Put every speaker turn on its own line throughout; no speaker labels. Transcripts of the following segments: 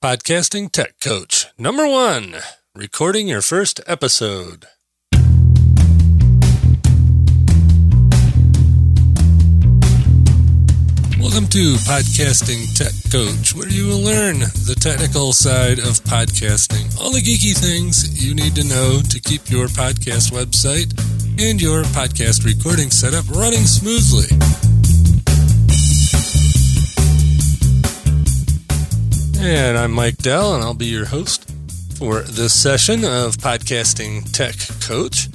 Podcasting Tech Coach. Number one, recording your first episode. Welcome to Podcasting Tech Coach, where you will learn the technical side of podcasting, all the geeky things you need to know to keep your podcast website and your podcast recording setup running smoothly. And I'm Mike Dell, and I'll be your host for this session of Podcasting Tech Coach.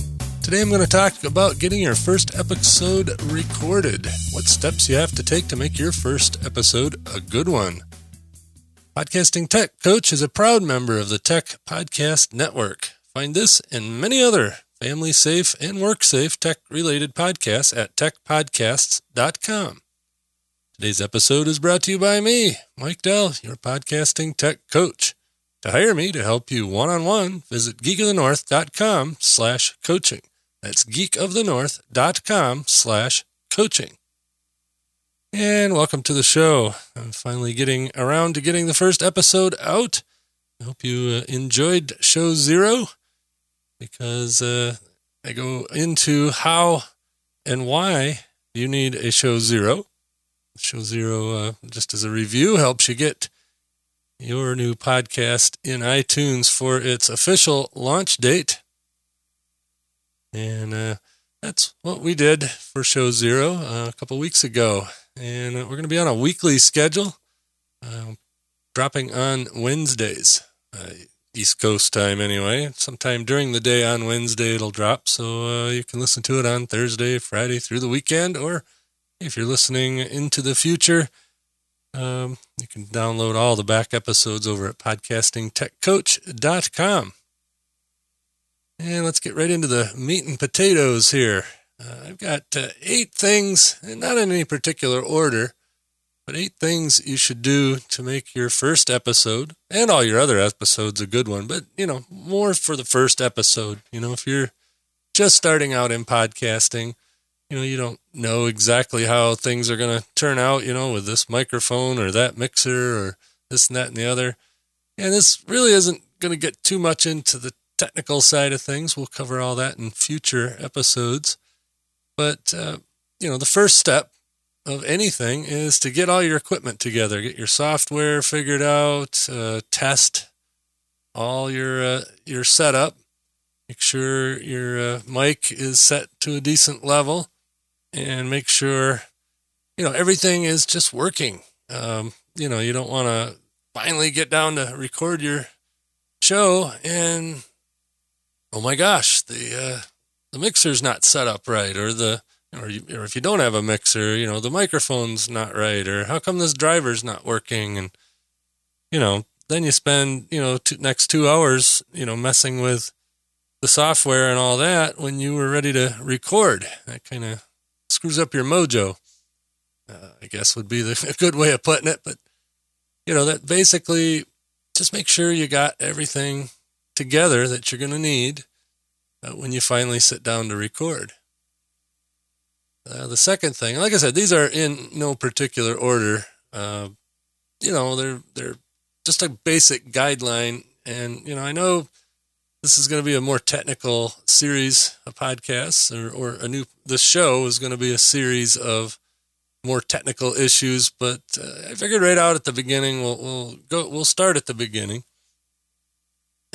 Today I'm going to talk about getting your first episode recorded, what steps you have to take to make your first episode a good one. Podcasting Tech Coach is a proud member of the Tech Podcast Network. Find this and many other family safe and work safe tech related podcasts at techpodcasts.com. Today's episode is brought to you by me, Mike Dell, your podcasting tech coach. To hire me to help you one-on-one, visit geekofthenorth.com slash coaching. That's geekofthenorth.com slash coaching. And welcome to the show. I'm finally getting around to getting the first episode out. I hope you uh, enjoyed show zero because uh, I go into how and why you need a show zero Show Zero, uh, just as a review, helps you get your new podcast in iTunes for its official launch date. And uh, that's what we did for Show Zero uh, a couple weeks ago. And uh, we're going to be on a weekly schedule, uh, dropping on Wednesdays, uh, East Coast time anyway. Sometime during the day on Wednesday it'll drop, so you can listen to it on Thursday, Friday through the weekend, or if you're listening into the future, um, you can download all the back episodes over at podcastingtechcoach.com. And let's get right into the meat and potatoes here. Uh, I've got uh, eight things, not in any particular order, but eight things you should do to make your first episode and all your other episodes a good one. But, you know, more for the first episode. You know, if you're just starting out in podcasting, you know, you don't know exactly how things are going to turn out, you know, with this microphone or that mixer or this and that and the other. And this really isn't going to get too much into the technical side of things. We'll cover all that in future episodes. But, uh, you know, the first step of anything is to get all your equipment together, get your software figured out, uh, test all your uh, your setup, make sure your uh, mic is set to a decent level, and make sure you know everything is just working. Um, you know, you don't want to finally get down to record your show and oh my gosh, the uh, the mixer's not set up right, or the or, you, or if you don't have a mixer, you know the microphone's not right, or how come this driver's not working, and you know then you spend you know next two hours you know messing with the software and all that when you were ready to record. That kind of screws up your mojo. Uh, I guess would be the, a good way of putting it. But you know that basically just make sure you got everything together that you're going to need uh, when you finally sit down to record. Uh, the second thing, like I said, these are in no particular order. Uh, you know, they're they're just a basic guideline, and you know, I know this is going to be a more technical series of podcasts or, or a new this show is going to be a series of more technical issues but uh, i figured right out at the beginning we'll, we'll go we'll start at the beginning.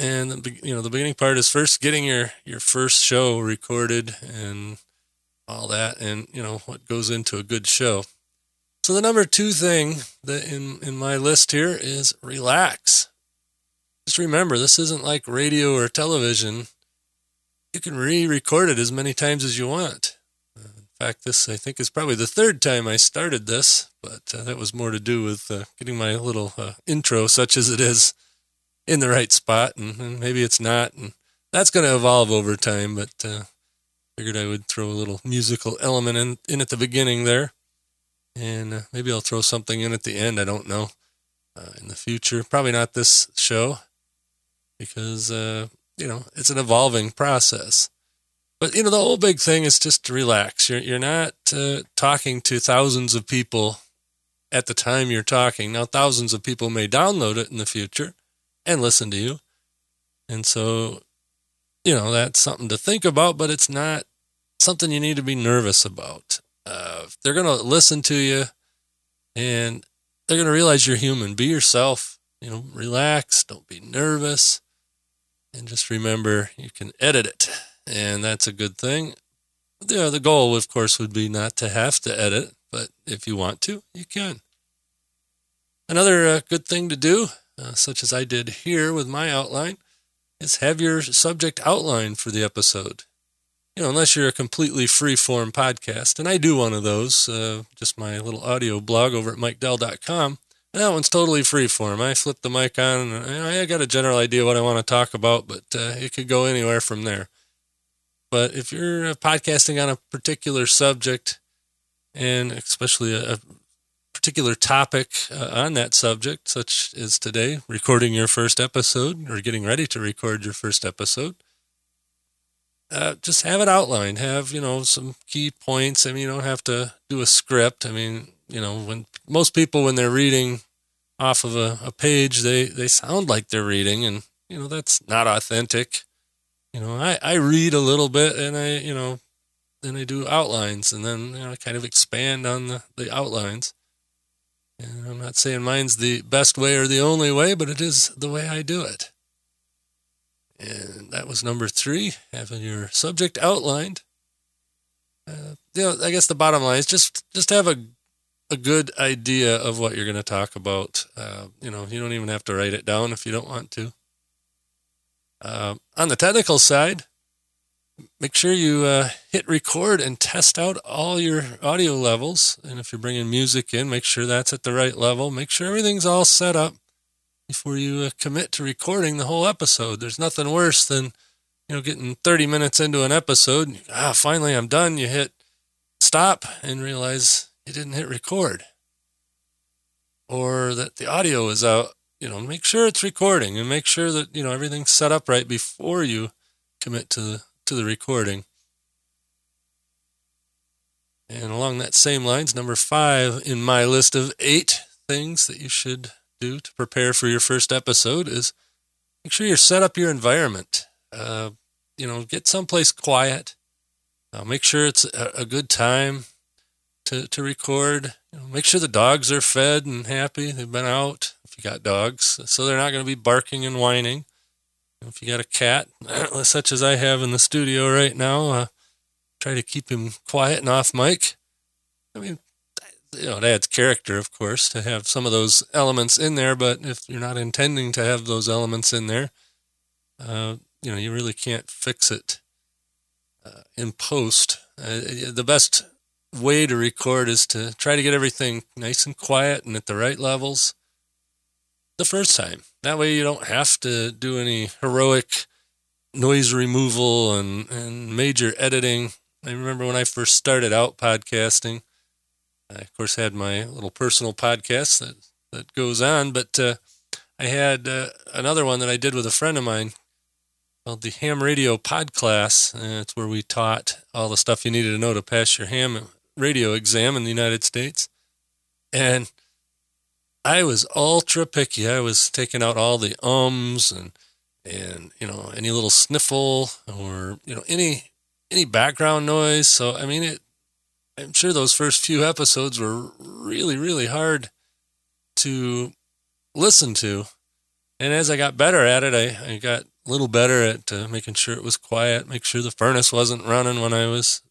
And you know the beginning part is first getting your your first show recorded and all that and you know what goes into a good show. So the number two thing that in in my list here is relax just remember, this isn't like radio or television. You can re record it as many times as you want. Uh, in fact, this, I think, is probably the third time I started this, but uh, that was more to do with uh, getting my little uh, intro, such as it is, in the right spot, and, and maybe it's not. And that's going to evolve over time, but uh, figured I would throw a little musical element in, in at the beginning there. And uh, maybe I'll throw something in at the end. I don't know. Uh, in the future, probably not this show because uh, you know it's an evolving process. But you know the whole big thing is just to relax. You're you're not uh, talking to thousands of people at the time you're talking. Now, thousands of people may download it in the future and listen to you. And so, you know, that's something to think about, but it's not something you need to be nervous about. Uh, they're going to listen to you and they're going to realize you're human. Be yourself, you know, relax, don't be nervous. And just remember you can edit it, and that's a good thing. The, the goal, of course, would be not to have to edit, but if you want to, you can. Another uh, good thing to do, uh, such as I did here with my outline, is have your subject outline for the episode. You know, unless you're a completely free form podcast, and I do one of those, uh, just my little audio blog over at mikedell.com. That one's totally free form. I flip the mic on, and I got a general idea what I want to talk about, but uh, it could go anywhere from there. But if you're uh, podcasting on a particular subject, and especially a, particular topic uh, on that subject, such as today, recording your first episode or getting ready to record your first episode, uh, just have it outlined. Have you know some key points. I mean, you don't have to do a script. I mean, you know, when most people when they're reading off of a, a page, they they sound like they're reading, and you know that's not authentic. You know, I I read a little bit, and I you know then I do outlines, and then you know I kind of expand on the the outlines. And I'm not saying mine's the best way or the only way, but it is the way I do it. And that was number three, having your subject outlined. Uh, you know, I guess the bottom line is just just have a a good idea of what you're going to talk about. Uh, you know, you don't even have to write it down if you don't want to. Uh, on the technical side, make sure you uh, hit record and test out all your audio levels. And if you're bringing music in, make sure that's at the right level. Make sure everything's all set up before you uh, commit to recording the whole episode. There's nothing worse than you know getting 30 minutes into an episode. Ah, finally I'm done. You hit stop and realize you didn't hit record, or that the audio is out. You know, make sure it's recording and make sure that you know everything's set up right before you commit to the to the recording. And along that same lines, number five in my list of eight things that you should do to prepare for your first episode is make sure you set up your environment. Uh, you know, get someplace quiet. Uh, make sure it's a, a, good time to to record. You know, make sure the dogs are fed and happy. They've been out. If you got dogs, so they're not going to be barking and whining. If you got a cat, such as I have in the studio right now, uh, try to keep him quiet and off mic. I mean, you know, it adds character, of course, to have some of those elements in there. But if you're not intending to have those elements in there, uh, you know, you really can't fix it uh, in post. Uh, the best way to record is to try to get everything nice and quiet and at the right levels the first time. That way you don't have to do any heroic noise removal and, and major editing. I remember when I first started out podcasting, I, of course, had my little personal podcast that, that goes on, but uh, I had uh, another one that I did with a friend of mine called the Ham Radio Pod Class. And it's where we taught all the stuff you needed to know to pass your ham radio exam in the United States. And I was ultra picky. I was taking out all the ums and and you know any little sniffle or you know any any background noise. So I mean it. I'm sure those first few episodes were really really hard to listen to, and as I got better at it, I, I got a little better at uh, making sure it was quiet, make sure the furnace wasn't running when I was,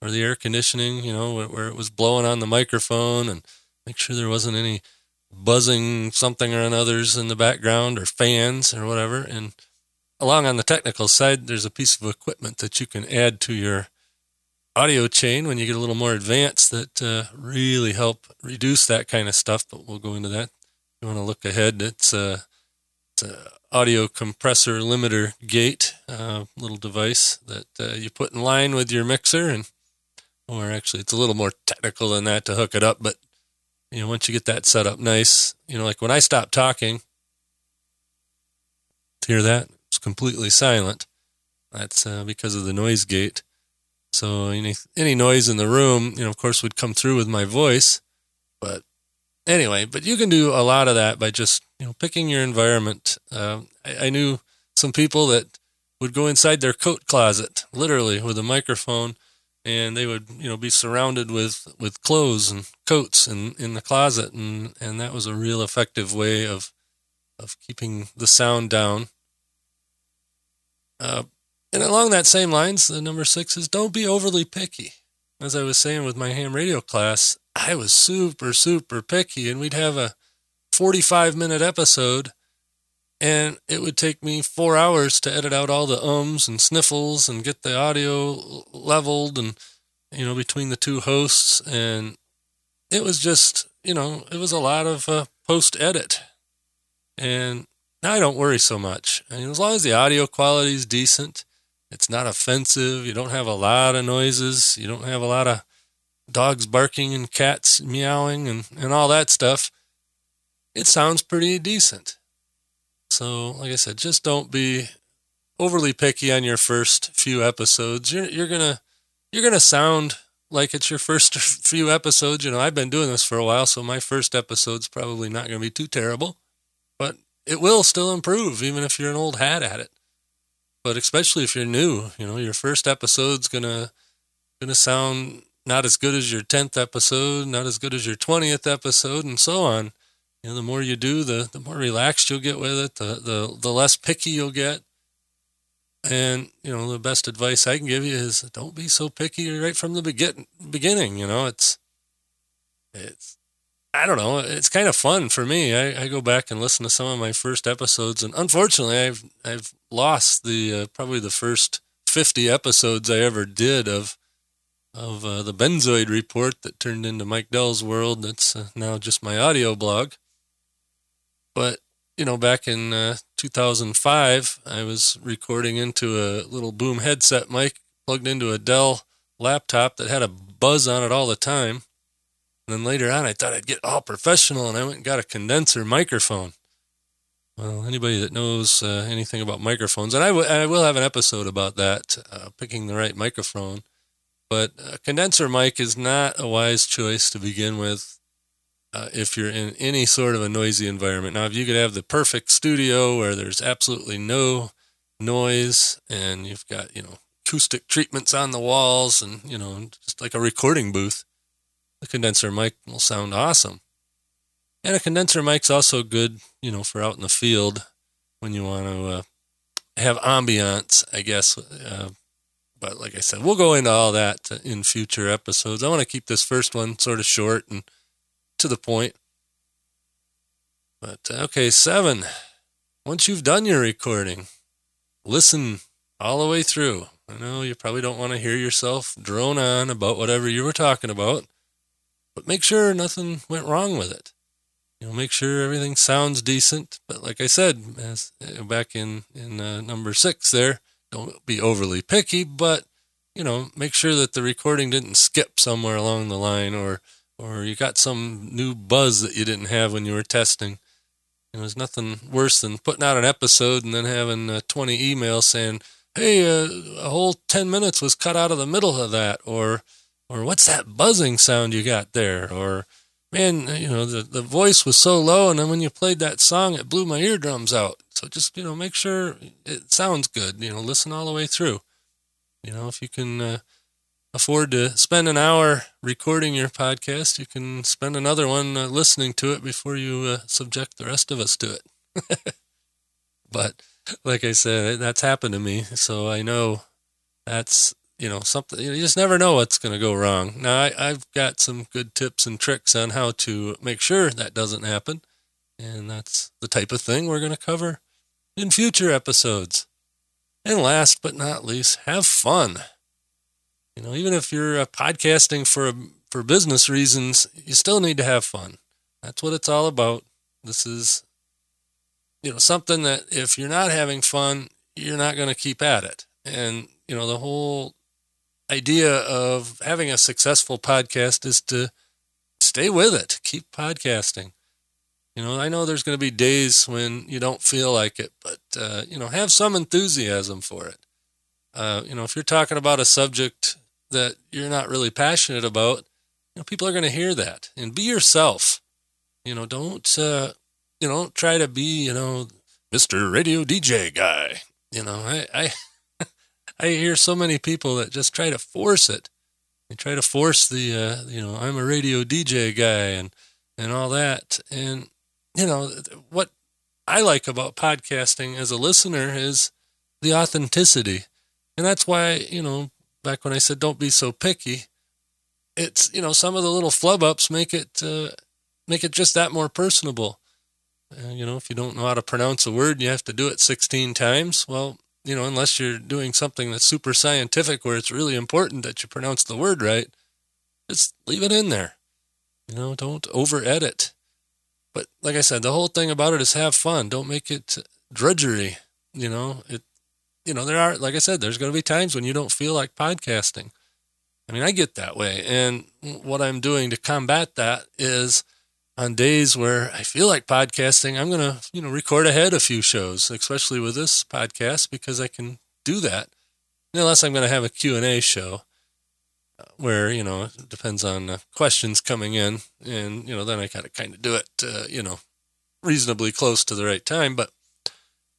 or the air conditioning, you know, where, it was blowing on the microphone, and make sure there wasn't any buzzing something or another's in the background or fans or whatever. And along on the technical side, there's a piece of equipment that you can add to your audio chain when you get a little more advanced that uh, really help reduce that kind of stuff. But we'll go into that. If you want to look ahead, it's a, it's a audio compressor limiter gate, uh, little device that uh, you put in line with your mixer and or actually it's a little more technical than that to hook it up, but you know, once you get that set up nice, you know, like when I stop talking, hear that? It's completely silent. That's uh, because of the noise gate. So any any noise in the room, you know, of course, would come through with my voice, but anyway, but you can do a lot of that by just you know picking your environment. Uh, I, I knew some people that would go inside their coat closet, literally with a microphone, and they would you know be surrounded with with clothes and coats in in the closet, and and that was a real effective way of of keeping the sound down. Uh, and along that same lines, the number six is don't be overly picky. As I was saying with my ham radio class, I was super, super picky, and we'd have a 45 minute episode, and it would take me four hours to edit out all the ums and sniffles and get the audio leveled and, you know, between the two hosts. And it was just, you know, it was a lot of uh, post edit. And now I don't worry so much. I mean, as long as the audio quality is decent, it's not offensive, you don't have a lot of noises, you don't have a lot of dogs barking and cats meowing and, and all that stuff, it sounds pretty decent. So, like I said, just don't be overly picky on your first few episodes. You're you're gonna you're gonna sound like it's your first few episodes. You know, I've been doing this for a while, so my first episode's probably not gonna be too terrible, but it will still improve, even if you're an old hat at it. But especially if you're new, you know, your first episode's gonna gonna sound not as good as your 10th episode, not as good as your 20th episode, and so on. Know, the more you do, the, the more relaxed you'll get with it, the, the, the less picky you'll get. And, you know, the best advice I can give you is don't be so picky right from the begin- beginning. You know, it's, it's, I don't know, it's kind of fun for me. I, I go back and listen to some of my first episodes, and unfortunately, I've, I've lost the, uh, probably the first 50 episodes I ever did of, of uh, the Benzoid report that turned into Mike Dell's world. That's uh, now just my audio blog. But you know, back in uh, 2005, I was recording into a little boom headset mic plugged into a Dell laptop that had a buzz on it all the time. And then later on, I thought I'd get all professional, and I went and got a condenser microphone. Well, anybody that knows uh, anything about microphones, and I, w- I will have an episode about that, uh, picking the right microphone. But a condenser mic is not a wise choice to begin with uh, if you're in any sort of a noisy environment. Now, if you could have the perfect studio where there's absolutely no noise and you've got, you know, acoustic treatments on the walls and, you know, just like a recording booth, the condenser mic will sound awesome. And a condenser mic's also good, you know, for out in the field when you want to uh, have ambiance, I guess, uh, but like I said, we'll go into all that in future episodes. I want to keep this first one sort of short and to the point. But okay, seven. Once you've done your recording, listen all the way through. I know you probably don't want to hear yourself drone on about whatever you were talking about, but make sure nothing went wrong with it. You know, make sure everything sounds decent. But like I said, as back in in uh, number six, there, don't be overly picky, but you know, make sure that the recording didn't skip somewhere along the line or or you got some new buzz that you didn't have when you were testing. There's nothing worse than putting out an episode and then having uh, 20 emails saying, "Hey, uh, a whole 10 minutes was cut out of the middle of that," or or what's that buzzing sound you got there, or man, you know, the, the voice was so low, and then when you played that song, it blew my eardrums out. So just, you know, make sure it sounds good. You know, listen all the way through. You know, if you can uh, afford to spend an hour recording your podcast, you can spend another one uh, listening to it before you uh, subject the rest of us to it. but like I said, that's happened to me. So I know that's you know something you just never know what's going to go wrong now I, i've got some good tips and tricks on how to make sure that doesn't happen and that's the type of thing we're going to cover in future episodes and last but not least have fun you know even if you're uh, podcasting for for business reasons you still need to have fun that's what it's all about this is you know something that if you're not having fun you're not going to keep at it and you know the whole idea of having a successful podcast is to stay with it, keep podcasting. You know, I know there's going to be days when you don't feel like it, but, uh, you know, have some enthusiasm for it. Uh, you know, if you're talking about a subject that you're not really passionate about, you know, people are going to hear that and be yourself. You know, don't uh, you know, try to be, you know, Mr. Radio DJ guy. You know, I I I hear so many people that just try to force it. They try to force the uh, you know, I'm a radio DJ guy and and all that. And you know, what I like about podcasting as a listener is the authenticity. And that's why, you know, back when I said don't be so picky, it's, you know, some of the little flub ups make it uh, make it just that more personable. Uh, you know, if you don't know how to pronounce a word, you have to do it 16 times. Well, you know, unless you're doing something that's super scientific where it's really important that you pronounce the word right, just leave it in there. You know, don't over edit. But like I said, the whole thing about it is have fun. Don't make it drudgery. You know, it. You know, there are like I said, there's going to be times when you don't feel like podcasting. I mean, I get that way, and what I'm doing to combat that is on days where I feel like podcasting, I'm going to, you know, record ahead a few shows, especially with this podcast because I can do that. Unless I'm going to have a Q&A show where you know it depends on uh, questions coming in, and you know then I got to kind of do it, uh, you know, reasonably close to the right time. But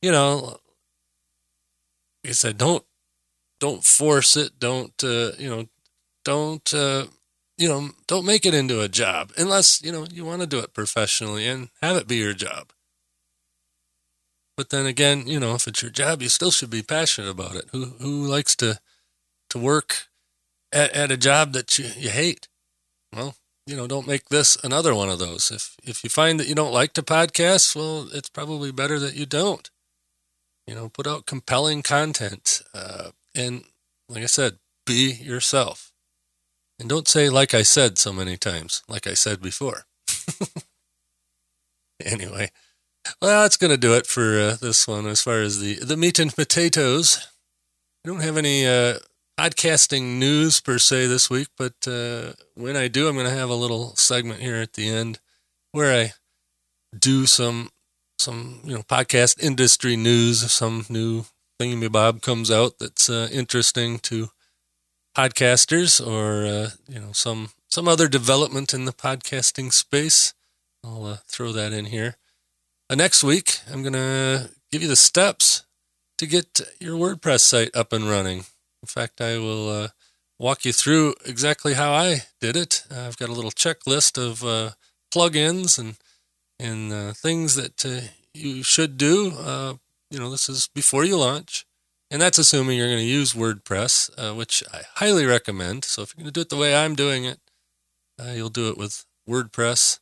you know, I said, don't don't force it. Don't uh, you know? Don't uh, you know? Don't make it into a job unless you know you want to do it professionally and have it be your job. But then again, you know, if it's your job, you still should be passionate about it. Who who likes to to work at, at a job that you, you hate. Well, you know, don't make this another one of those. If if you find that you don't like to podcast, well, it's probably better that you don't. You know, put out compelling content, uh, and like I said, be yourself, and don't say "like I said" so many times. Like I said before. anyway, well, that's going to do it for uh, this one as far as the the meat and potatoes. I don't have any uh, podcasting news per se this week, but uh, when I do, I'm going to have a little segment here at the end where I do some some you know podcast industry news, some new thingy bob comes out that's uh, interesting to podcasters, or uh, you know some some other development in the podcasting space. I'll uh, throw that in here. Uh, next week, I'm to give you the steps to get your WordPress site up and running. In fact, I will uh, walk you through exactly how I did it. I've got a little checklist of uh, plugins and and uh, things that uh, you should do. Uh, you know, this is before you launch, and that's assuming you're going to use WordPress, which I highly recommend. So if you're going to do it the way I'm doing it, you'll do it with WordPress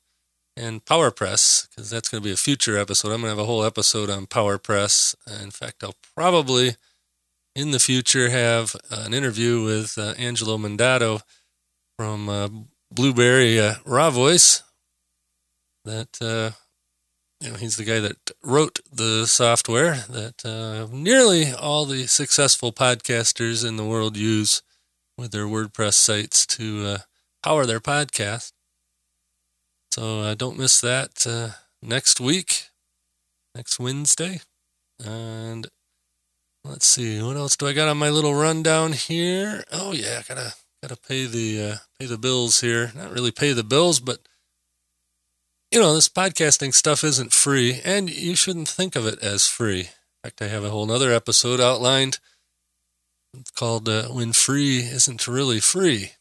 and PowerPress because that's going to be a future episode. I'm going to have a whole episode on PowerPress. In fact, I'll probably in the future have an interview with uh, Angelo Mandato from uh, uh, Raw Voice. That uh, you know, he's the guy that wrote the software that uh, nearly all the successful podcasters in the world use with their WordPress sites to uh, power their podcast. So don't miss that next week, next Wednesday. And Let's see, what else do I got on my little rundown here? Oh yeah, gotta gotta pay the uh, pay the bills here. Not really pay the bills, but you know this podcasting stuff isn't free, and you shouldn't think of it as free. In fact, I have a whole other episode outlined called uh, "When Free Isn't Really Free."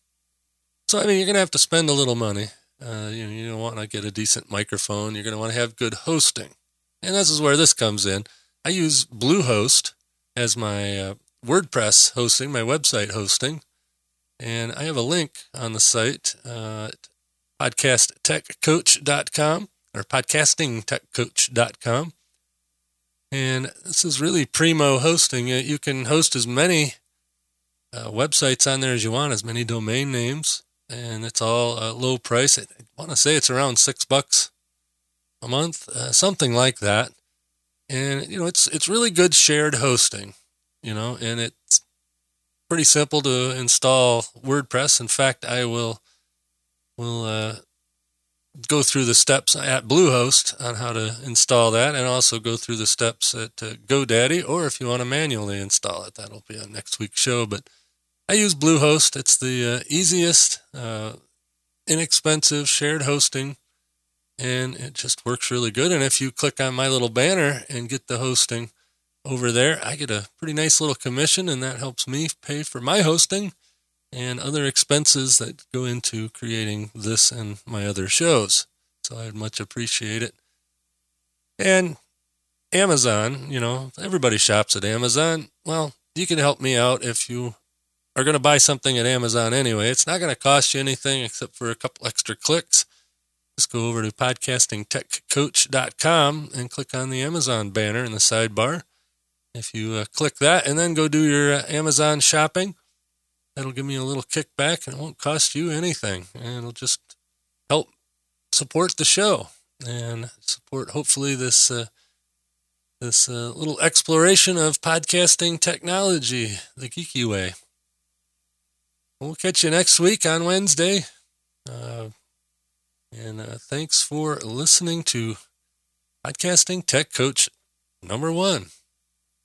So I mean, you're gonna have to spend a little money. Uh, you you want to get a decent microphone. You're gonna want to have good hosting, and this is where this comes in. I use Bluehost as my uh, WordPress hosting, my website hosting. And I have a link on the site uh, podcasttechcoach.com or podcastingtechcoach.com. And this is really primo hosting. You can host as many uh, websites on there as you want, as many domain names, and it's all uh, low price. I want to say it's around six bucks a month, uh, something like that and you know it's it's really good shared hosting you know and it's pretty simple to install wordpress in fact i will will uh, go through the steps at bluehost on how to install that and also go through the steps at uh, godaddy or if you want to manually install it that'll be on next week's show. But i use bluehost. It's the uh, easiest uh, inexpensive shared hosting and it just works really good. And if you click on my little banner and get the hosting over there, I get a pretty nice little commission, and that helps me pay for my hosting and other expenses that go into creating this and my other shows. So I'd much appreciate it. And Amazon, you know, everybody shops at Amazon. Well, you can help me out if you are going to buy something at Amazon anyway. It's not going to cost you anything except for a couple extra clicks. Just go over to podcastingtechcoach.com and click on the Amazon banner in the sidebar. If you uh, click that and then go do your uh, Amazon shopping, that'll give me a little kickback and it won't cost you anything. And it'll just help support the show and support hopefully this uh, this uh, little exploration of podcasting technology the geeky way. We'll catch you next week on Wednesday. Uh, and uh, thanks for listening to Podcasting Tech Coach number one.